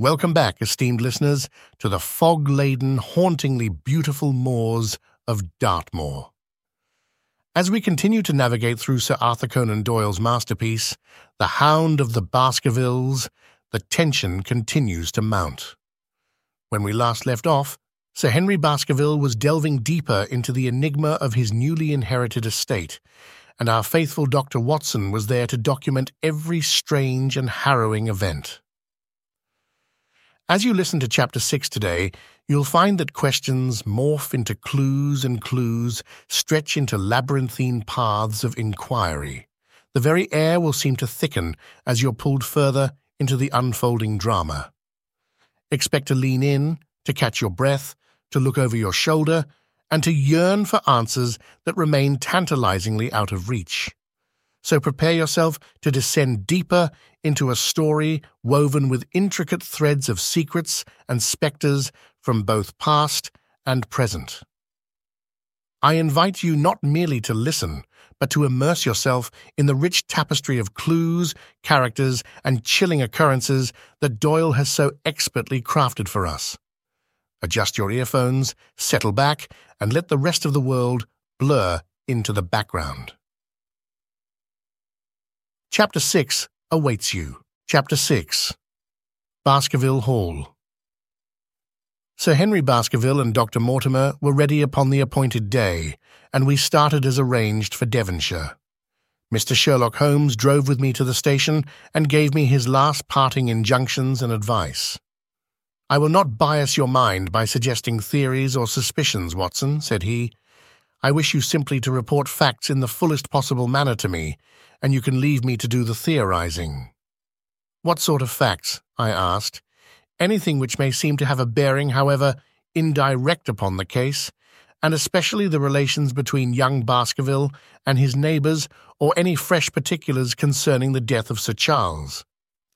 Welcome back, esteemed listeners, to the fog laden, hauntingly beautiful moors of Dartmoor. As we continue to navigate through Sir Arthur Conan Doyle's masterpiece, The Hound of the Baskervilles, the tension continues to mount. When we last left off, Sir Henry Baskerville was delving deeper into the enigma of his newly inherited estate, and our faithful Dr. Watson was there to document every strange and harrowing event. As you listen to Chapter 6 today, you'll find that questions morph into clues and clues stretch into labyrinthine paths of inquiry. The very air will seem to thicken as you're pulled further into the unfolding drama. Expect to lean in, to catch your breath, to look over your shoulder, and to yearn for answers that remain tantalizingly out of reach. So prepare yourself to descend deeper into a story woven with intricate threads of secrets and spectres from both past and present. I invite you not merely to listen, but to immerse yourself in the rich tapestry of clues, characters, and chilling occurrences that Doyle has so expertly crafted for us. Adjust your earphones, settle back, and let the rest of the world blur into the background. Chapter 6 awaits you. Chapter 6 Baskerville Hall Sir Henry Baskerville and Dr. Mortimer were ready upon the appointed day, and we started as arranged for Devonshire. Mr. Sherlock Holmes drove with me to the station and gave me his last parting injunctions and advice. I will not bias your mind by suggesting theories or suspicions, Watson, said he. I wish you simply to report facts in the fullest possible manner to me, and you can leave me to do the theorizing. What sort of facts? I asked. Anything which may seem to have a bearing, however, indirect upon the case, and especially the relations between young Baskerville and his neighbours, or any fresh particulars concerning the death of Sir Charles.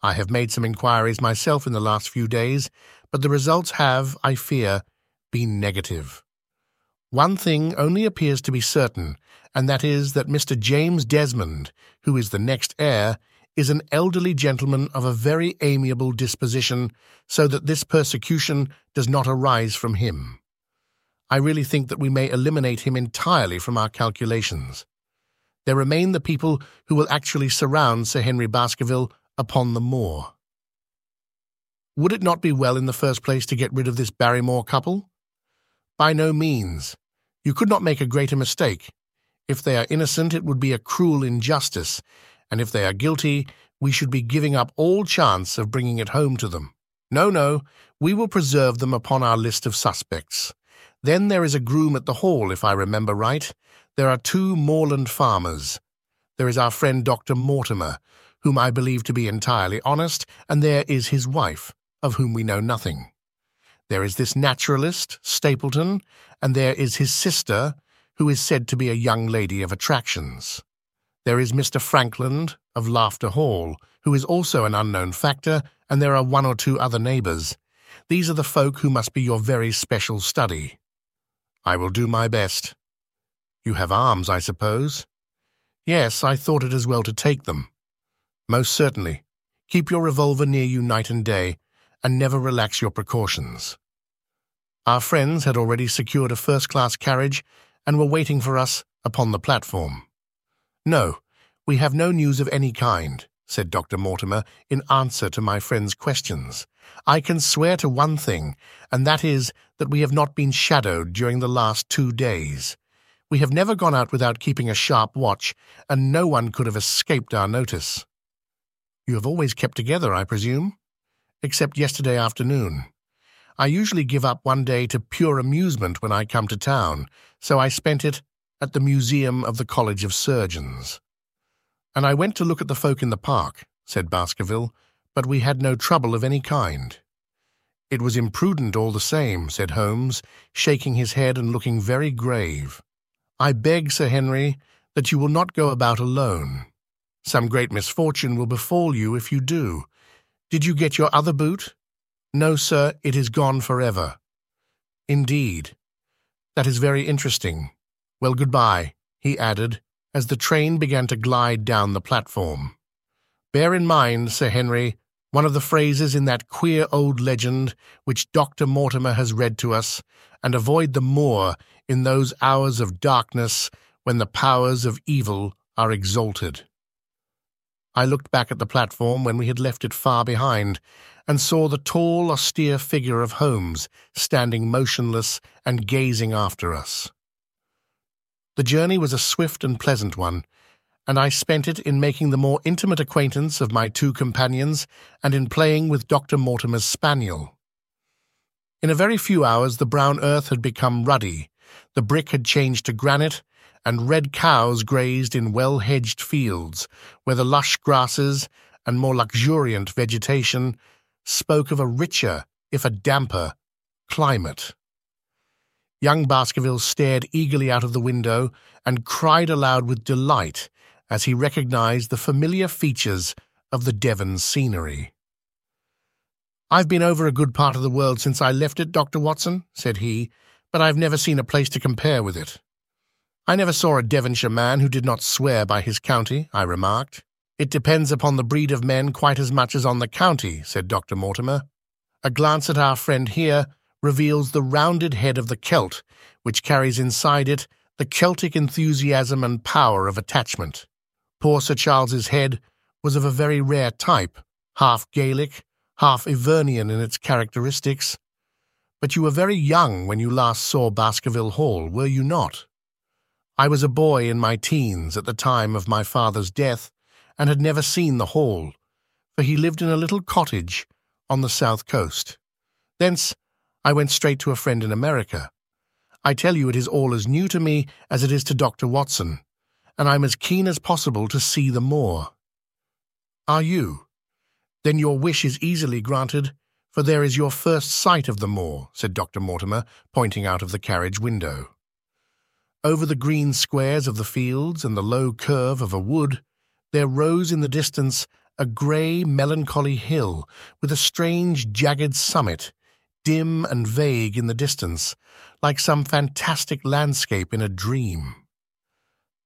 I have made some inquiries myself in the last few days, but the results have, I fear, been negative. One thing only appears to be certain, and that is that Mr. James Desmond, who is the next heir, is an elderly gentleman of a very amiable disposition, so that this persecution does not arise from him. I really think that we may eliminate him entirely from our calculations. There remain the people who will actually surround Sir Henry Baskerville upon the moor. Would it not be well in the first place to get rid of this Barrymore couple? By no means. You could not make a greater mistake. If they are innocent, it would be a cruel injustice, and if they are guilty, we should be giving up all chance of bringing it home to them. No, no, we will preserve them upon our list of suspects. Then there is a groom at the hall, if I remember right. There are two moorland farmers. There is our friend Dr. Mortimer, whom I believe to be entirely honest, and there is his wife, of whom we know nothing. There is this naturalist, Stapleton, and there is his sister, who is said to be a young lady of attractions. There is Mr. Frankland of Lafter Hall, who is also an unknown factor, and there are one or two other neighbours. These are the folk who must be your very special study. I will do my best. You have arms, I suppose? Yes, I thought it as well to take them. Most certainly. Keep your revolver near you night and day, and never relax your precautions. Our friends had already secured a first-class carriage and were waiting for us upon the platform. No, we have no news of any kind, said Dr. Mortimer in answer to my friend's questions. I can swear to one thing, and that is that we have not been shadowed during the last two days. We have never gone out without keeping a sharp watch, and no one could have escaped our notice. You have always kept together, I presume? Except yesterday afternoon. I usually give up one day to pure amusement when I come to town, so I spent it at the Museum of the College of Surgeons. And I went to look at the folk in the park, said Baskerville, but we had no trouble of any kind. It was imprudent all the same, said Holmes, shaking his head and looking very grave. I beg, Sir Henry, that you will not go about alone. Some great misfortune will befall you if you do, did you get your other boot? No, sir, it is gone forever. Indeed. That is very interesting. Well, goodbye, he added, as the train began to glide down the platform. Bear in mind, Sir Henry, one of the phrases in that queer old legend which Dr. Mortimer has read to us, and avoid the moor in those hours of darkness when the powers of evil are exalted. I looked back at the platform when we had left it far behind, and saw the tall, austere figure of Holmes standing motionless and gazing after us. The journey was a swift and pleasant one, and I spent it in making the more intimate acquaintance of my two companions and in playing with Dr. Mortimer's spaniel. In a very few hours the brown earth had become ruddy, the brick had changed to granite, and red cows grazed in well-hedged fields, where the lush grasses and more luxuriant vegetation spoke of a richer, if a damper, climate. Young Baskerville stared eagerly out of the window and cried aloud with delight as he recognized the familiar features of the Devon scenery. I've been over a good part of the world since I left it, Dr. Watson, said he, but I've never seen a place to compare with it. I never saw a Devonshire man who did not swear by his county, I remarked. It depends upon the breed of men quite as much as on the county, said Dr. Mortimer. A glance at our friend here reveals the rounded head of the Celt, which carries inside it the Celtic enthusiasm and power of attachment. Poor Sir Charles's head was of a very rare type, half Gaelic, half Ivernian in its characteristics. But you were very young when you last saw Baskerville Hall, were you not? I was a boy in my teens at the time of my father's death, and had never seen the Hall, for he lived in a little cottage on the south coast. Thence I went straight to a friend in America. I tell you it is all as new to me as it is to Dr. Watson, and I'm as keen as possible to see the moor. Are you? Then your wish is easily granted, for there is your first sight of the moor, said Dr. Mortimer, pointing out of the carriage window. Over the green squares of the fields and the low curve of a wood, there rose in the distance a grey, melancholy hill with a strange, jagged summit, dim and vague in the distance, like some fantastic landscape in a dream.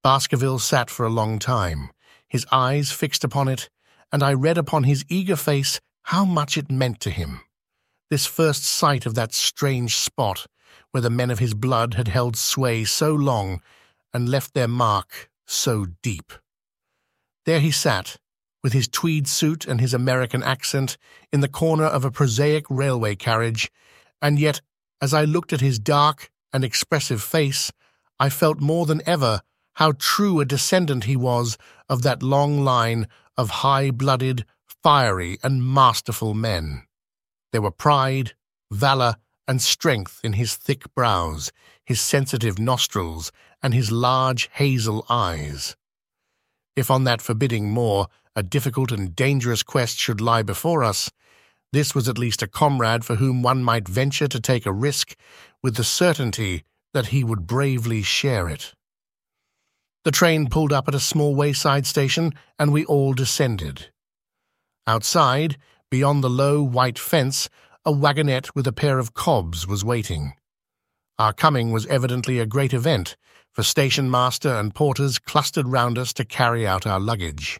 Baskerville sat for a long time, his eyes fixed upon it, and I read upon his eager face how much it meant to him. This first sight of that strange spot where the men of his blood had held sway so long and left their mark so deep. There he sat, with his tweed suit and his American accent, in the corner of a prosaic railway carriage, and yet, as I looked at his dark and expressive face, I felt more than ever how true a descendant he was of that long line of high-blooded, fiery, and masterful men. There were pride, valour, and strength in his thick brows, his sensitive nostrils, and his large hazel eyes. If on that forbidding moor a difficult and dangerous quest should lie before us, this was at least a comrade for whom one might venture to take a risk with the certainty that he would bravely share it. The train pulled up at a small wayside station, and we all descended. Outside, beyond the low white fence, a wagonette with a pair of cobs was waiting. Our coming was evidently a great event, for station master and porters clustered round us to carry out our luggage.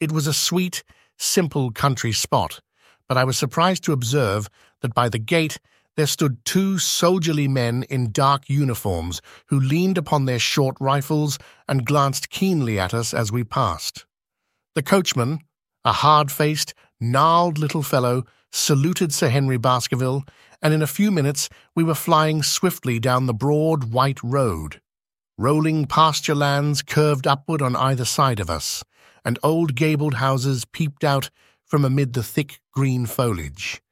It was a sweet, simple country spot, but I was surprised to observe that by the gate there stood two soldierly men in dark uniforms who leaned upon their short rifles and glanced keenly at us as we passed. The coachman, a hard-faced, gnarled little fellow, saluted Sir Henry Baskerville, and in a few minutes we were flying swiftly down the broad white road. Rolling pasture lands curved upward on either side of us, and old gabled houses peeped out from amid the thick green foliage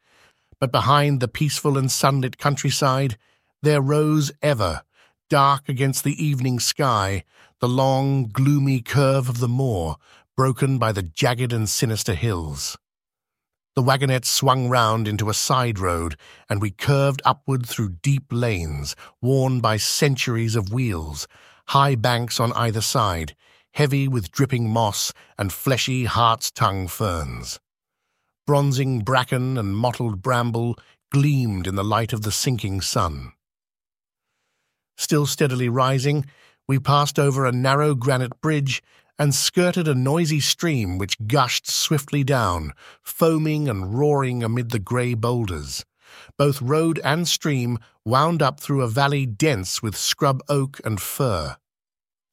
but behind the peaceful and sunlit countryside there rose ever, dark against the evening sky, the long, gloomy curve of the moor, broken by the jagged and sinister hills. The wagonette swung round into a side road, and we curved upward through deep lanes, worn by centuries of wheels, high banks on either side, heavy with dripping moss and fleshy hart's tongue ferns. Bronzing bracken and mottled bramble gleamed in the light of the sinking sun. Still steadily rising, we passed over a narrow granite bridge and skirted a noisy stream which gushed swiftly down, foaming and roaring amid the grey boulders. Both road and stream wound up through a valley dense with scrub oak and fir.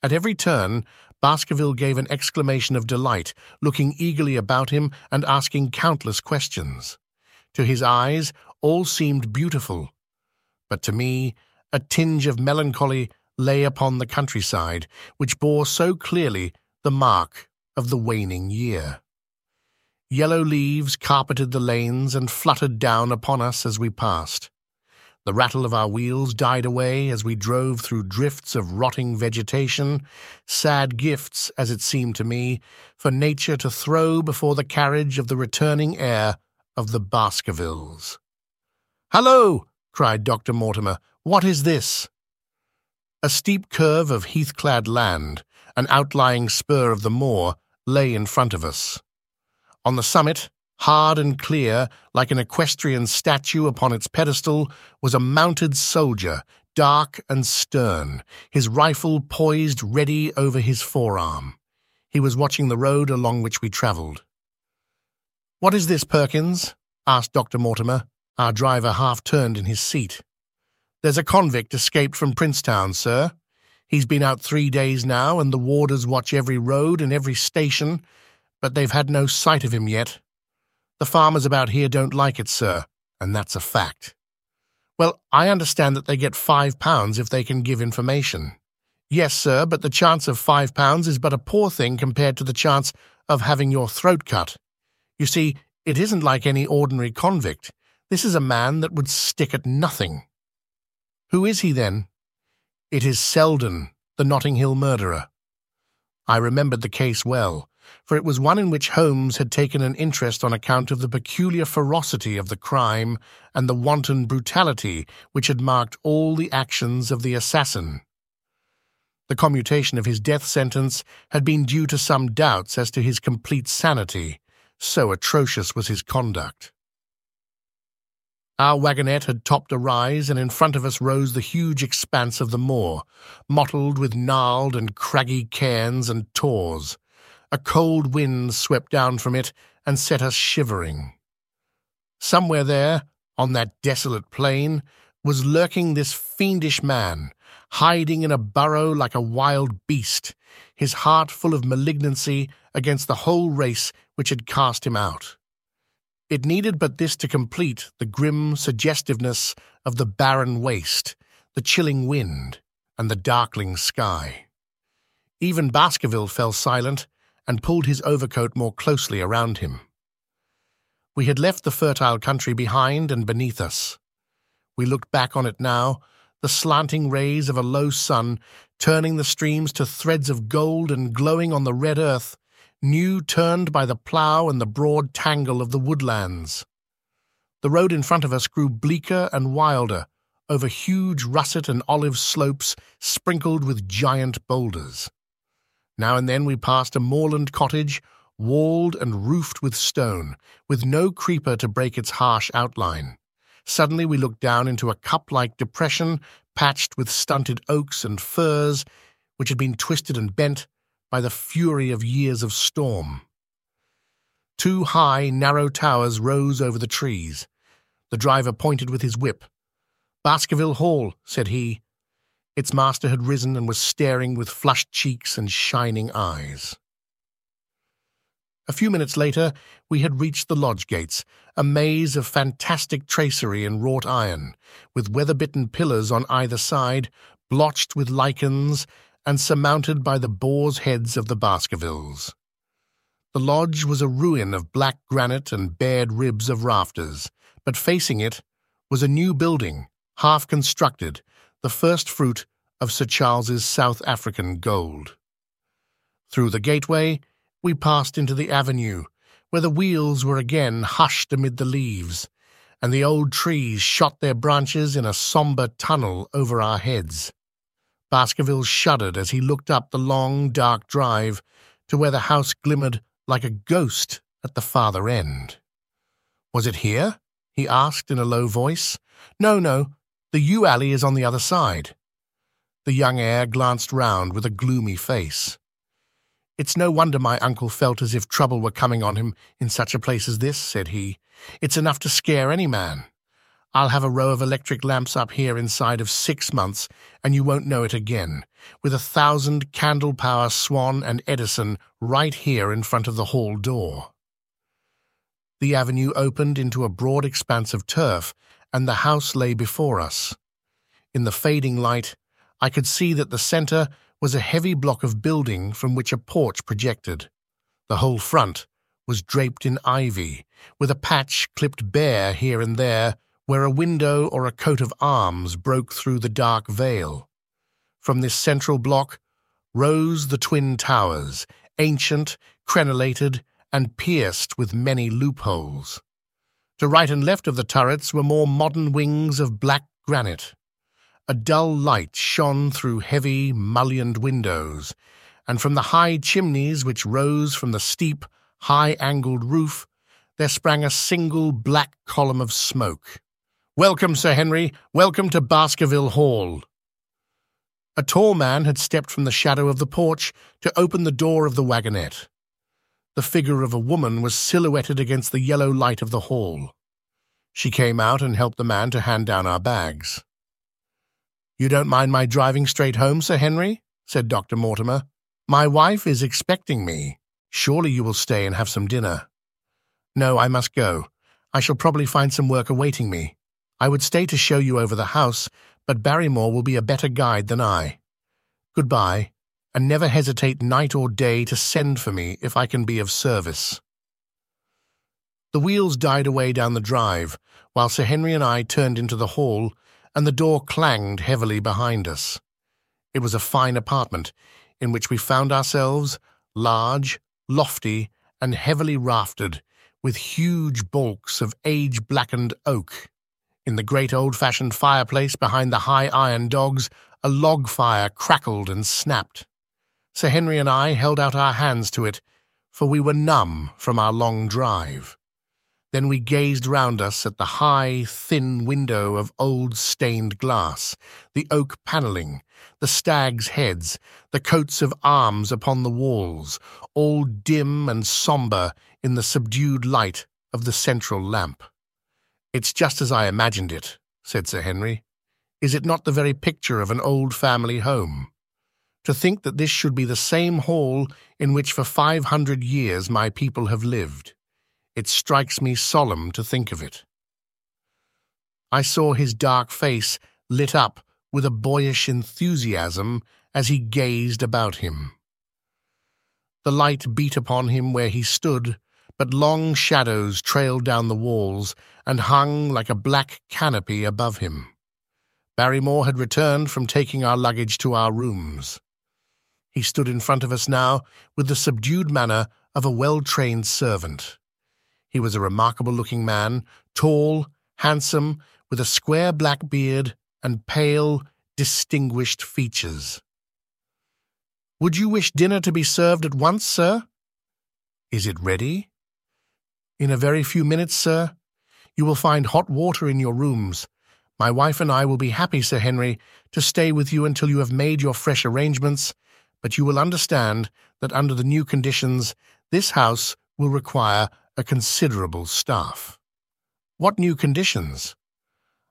At every turn, Baskerville gave an exclamation of delight, looking eagerly about him and asking countless questions. To his eyes, all seemed beautiful, but to me, a tinge of melancholy lay upon the countryside, which bore so clearly the mark of the waning year. Yellow leaves carpeted the lanes and fluttered down upon us as we passed. The rattle of our wheels died away as we drove through drifts of rotting vegetation, sad gifts, as it seemed to me, for nature to throw before the carriage of the returning heir of the Baskervilles. Hallo! cried Dr. Mortimer. What is this? A steep curve of heath-clad land, an outlying spur of the moor, lay in front of us. On the summit, hard and clear, like an equestrian statue upon its pedestal, was a mounted soldier, dark and stern, his rifle poised ready over his forearm. He was watching the road along which we travelled. What is this, Perkins? asked Dr. Mortimer. Our driver half turned in his seat. There's a convict escaped from Princetown, sir. He's been out three days now, and the warders watch every road and every station, but they've had no sight of him yet. The farmers about here don't like it, sir, and that's a fact. Well, I understand that they get five pounds if they can give information. Yes, sir, but the chance of five pounds is but a poor thing compared to the chance of having your throat cut. You see, it isn't like any ordinary convict. This is a man that would stick at nothing. Who is he, then? It is Selden, the Notting Hill murderer. I remembered the case well, for it was one in which Holmes had taken an interest on account of the peculiar ferocity of the crime and the wanton brutality which had marked all the actions of the assassin. The commutation of his death sentence had been due to some doubts as to his complete sanity, so atrocious was his conduct. Our wagonette had topped a rise, and in front of us rose the huge expanse of the moor, mottled with gnarled and craggy cairns and tors. A cold wind swept down from it and set us shivering. Somewhere there, on that desolate plain, was lurking this fiendish man, hiding in a burrow like a wild beast, his heart full of malignancy against the whole race which had cast him out. It needed but this to complete the grim suggestiveness of the barren waste, the chilling wind, and the darkling sky. Even Baskerville fell silent and pulled his overcoat more closely around him. We had left the fertile country behind and beneath us. We looked back on it now, the slanting rays of a low sun turning the streams to threads of gold and glowing on the red earth new turned by the plough and the broad tangle of the woodlands. The road in front of us grew bleaker and wilder, over huge russet and olive slopes sprinkled with giant boulders. Now and then we passed a moorland cottage, walled and roofed with stone, with no creeper to break its harsh outline. Suddenly we looked down into a cup-like depression patched with stunted oaks and firs, which had been twisted and bent by the fury of years of storm. Two high, narrow towers rose over the trees. The driver pointed with his whip. Baskerville Hall, said he. Its master had risen and was staring with flushed cheeks and shining eyes. A few minutes later, we had reached the lodge gates, a maze of fantastic tracery in wrought iron, with weather-bitten pillars on either side, blotched with lichens and surmounted by the boar's heads of the Baskervilles. The lodge was a ruin of black granite and bared ribs of rafters, but facing it was a new building, half constructed, the first fruit of Sir Charles's South African gold. Through the gateway, we passed into the avenue, where the wheels were again hushed amid the leaves, and the old trees shot their branches in a sombre tunnel over our heads. Baskerville shuddered as he looked up the long, dark drive to where the house glimmered like a ghost at the farther end. Was it here? he asked in a low voice. No, no, the yew alley is on the other side. The young heir glanced round with a gloomy face. It's no wonder my uncle felt as if trouble were coming on him in such a place as this, said he. It's enough to scare any man. I'll have a row of electric lamps up here inside of six months, and you won't know it again, with a thousand candle power Swan and Edison right here in front of the hall door. The avenue opened into a broad expanse of turf, and the house lay before us. In the fading light, I could see that the centre was a heavy block of building from which a porch projected. The whole front was draped in ivy, with a patch clipped bare here and there where a window or a coat of arms broke through the dark veil. From this central block rose the twin towers, ancient, crenellated, and pierced with many loopholes. To right and left of the turrets were more modern wings of black granite. A dull light shone through heavy, mullioned windows, and from the high chimneys which rose from the steep, high-angled roof, there sprang a single black column of smoke. Welcome, Sir Henry. Welcome to Baskerville Hall. A tall man had stepped from the shadow of the porch to open the door of the wagonette. The figure of a woman was silhouetted against the yellow light of the hall. She came out and helped the man to hand down our bags. You don't mind my driving straight home, Sir Henry? said Dr. Mortimer. My wife is expecting me. Surely you will stay and have some dinner. No, I must go. I shall probably find some work awaiting me. I would stay to show you over the house, but Barrymore will be a better guide than I. Goodbye, and never hesitate night or day to send for me if I can be of service. The wheels died away down the drive, while Sir Henry and I turned into the hall, and the door clanged heavily behind us. It was a fine apartment, in which we found ourselves, large, lofty, and heavily raftered, with huge bulks of age-blackened oak in the great old-fashioned fireplace behind the high iron dogs, a log fire crackled and snapped. Sir Henry and I held out our hands to it, for we were numb from our long drive. Then we gazed round us at the high, thin window of old stained glass, the oak panelling, the stags' heads, the coats of arms upon the walls, all dim and sombre in the subdued light of the central lamp. It's just as I imagined it, said Sir Henry. Is it not the very picture of an old family home? To think that this should be the same hall in which for five hundred years my people have lived. It strikes me solemn to think of it. I saw his dark face lit up with a boyish enthusiasm as he gazed about him. The light beat upon him where he stood, but long shadows trailed down the walls and hung like a black canopy above him. Barrymore had returned from taking our luggage to our rooms. He stood in front of us now with the subdued manner of a well-trained servant. He was a remarkable-looking man, tall, handsome, with a square black beard and pale, distinguished features. Would you wish dinner to be served at once, sir? Is it ready? In a very few minutes, sir, you will find hot water in your rooms. My wife and I will be happy, Sir Henry, to stay with you until you have made your fresh arrangements, but you will understand that under the new conditions, this house will require a considerable staff. What new conditions?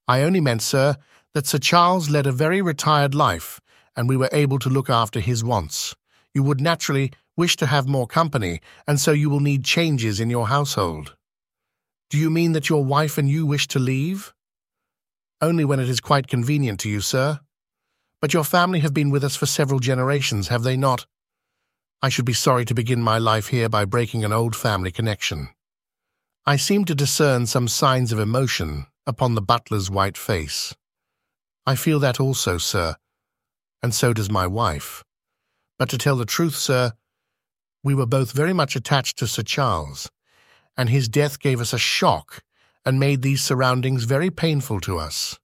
I only meant, sir, that Sir Charles led a very retired life, and we were able to look after his wants. You would naturally wish to have more company, and so you will need changes in your household. Do you mean that your wife and you wish to leave? Only when it is quite convenient to you, sir. But your family have been with us for several generations, have they not? I should be sorry to begin my life here by breaking an old family connection. I seem to discern some signs of emotion upon the butler's white face. I feel that also, sir, and so does my wife. But to tell the truth, sir, we were both very much attached to Sir Charles, and his death gave us a shock and made these surroundings very painful to us.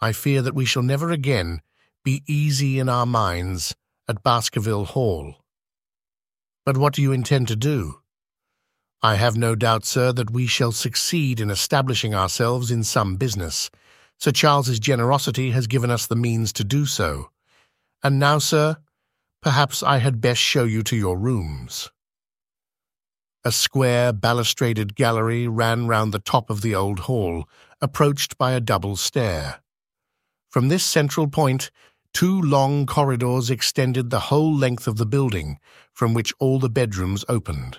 I fear that we shall never again be easy in our minds at Baskerville Hall. But what do you intend to do? I have no doubt, sir, that we shall succeed in establishing ourselves in some business. Sir Charles's generosity has given us the means to do so. And now, sir, perhaps I had best show you to your rooms. A square balustraded gallery ran round the top of the old hall, approached by a double stair. From this central point, two long corridors extended the whole length of the building, from which all the bedrooms opened.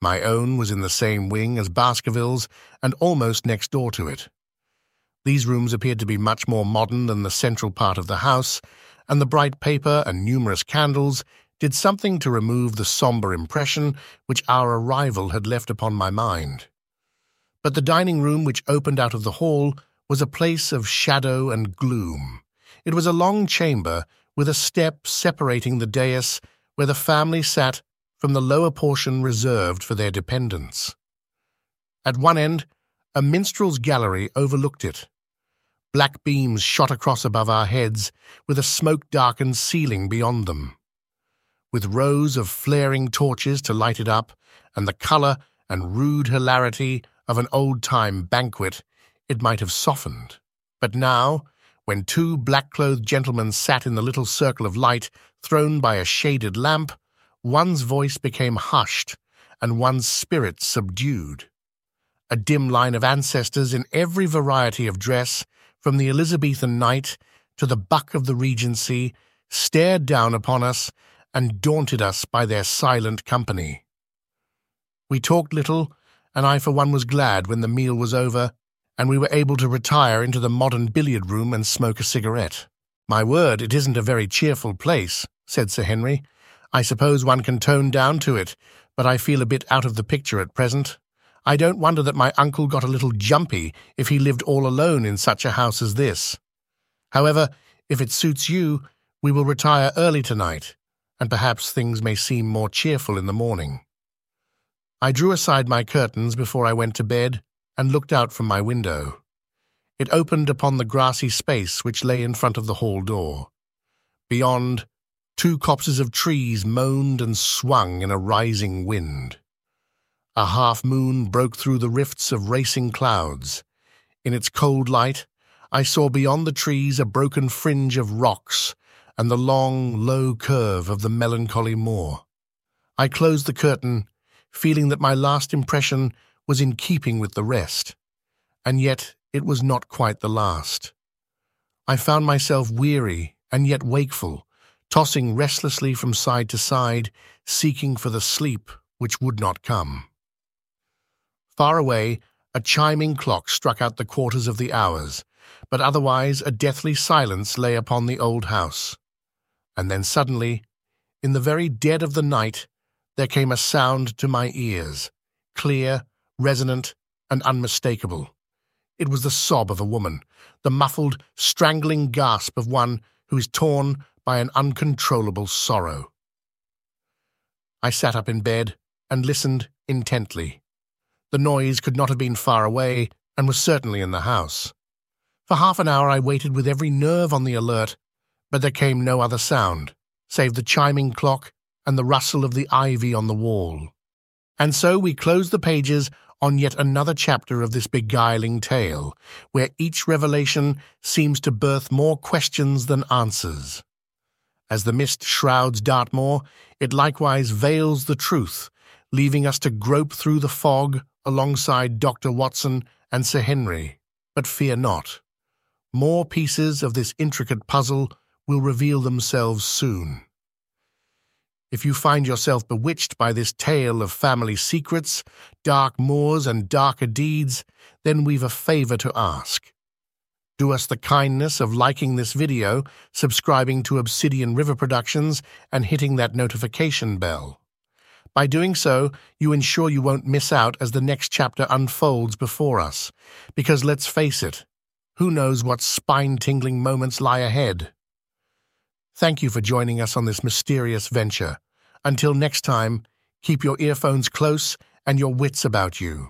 My own was in the same wing as Baskerville's and almost next door to it. These rooms appeared to be much more modern than the central part of the house, and the bright paper and numerous candles did something to remove the sombre impression which our arrival had left upon my mind. But the dining room which opened out of the hall was a place of shadow and gloom. It was a long chamber with a step separating the dais where the family sat from the lower portion reserved for their dependents. At one end, a minstrel's gallery overlooked it. Black beams shot across above our heads, with a smoke-darkened ceiling beyond them with rows of flaring torches to light it up, and the colour and rude hilarity of an old-time banquet, it might have softened. But now, when two black-clothed gentlemen sat in the little circle of light thrown by a shaded lamp, one's voice became hushed and one's spirit subdued. A dim line of ancestors in every variety of dress, from the Elizabethan knight to the buck of the Regency, stared down upon us and daunted us by their silent company. We talked little, and I for one was glad when the meal was over and we were able to retire into the modern billiard room and smoke a cigarette. My word, it isn't a very cheerful place, said Sir Henry. I suppose one can tone down to it, but I feel a bit out of the picture at present. I don't wonder that my uncle got a little jumpy if he lived all alone in such a house as this. However, if it suits you, we will retire early tonight and perhaps things may seem more cheerful in the morning. I drew aside my curtains before I went to bed and looked out from my window. It opened upon the grassy space which lay in front of the hall door. Beyond, two copses of trees moaned and swung in a rising wind. A half moon broke through the rifts of racing clouds. In its cold light, I saw beyond the trees a broken fringe of rocks and the long, low curve of the melancholy moor. I closed the curtain, feeling that my last impression was in keeping with the rest, and yet it was not quite the last. I found myself weary and yet wakeful, tossing restlessly from side to side, seeking for the sleep which would not come. Far away, a chiming clock struck out the quarters of the hours, but otherwise a deathly silence lay upon the old house. And then suddenly, in the very dead of the night, there came a sound to my ears, clear, resonant, and unmistakable. It was the sob of a woman, the muffled, strangling gasp of one who is torn by an uncontrollable sorrow. I sat up in bed and listened intently. The noise could not have been far away and was certainly in the house. For half an hour I waited with every nerve on the alert but there came no other sound, save the chiming clock and the rustle of the ivy on the wall. And so we close the pages on yet another chapter of this beguiling tale, where each revelation seems to birth more questions than answers. As the mist shrouds Dartmoor, it likewise veils the truth, leaving us to grope through the fog alongside Dr. Watson and Sir Henry. But fear not. More pieces of this intricate puzzle will reveal themselves soon. If you find yourself bewitched by this tale of family secrets, dark moors, and darker deeds, then we've a favor to ask. Do us the kindness of liking this video, subscribing to Obsidian River Productions, and hitting that notification bell. By doing so, you ensure you won't miss out as the next chapter unfolds before us. Because let's face it, who knows what spine-tingling moments lie ahead? Thank you for joining us on this mysterious venture. Until next time, keep your earphones close and your wits about you.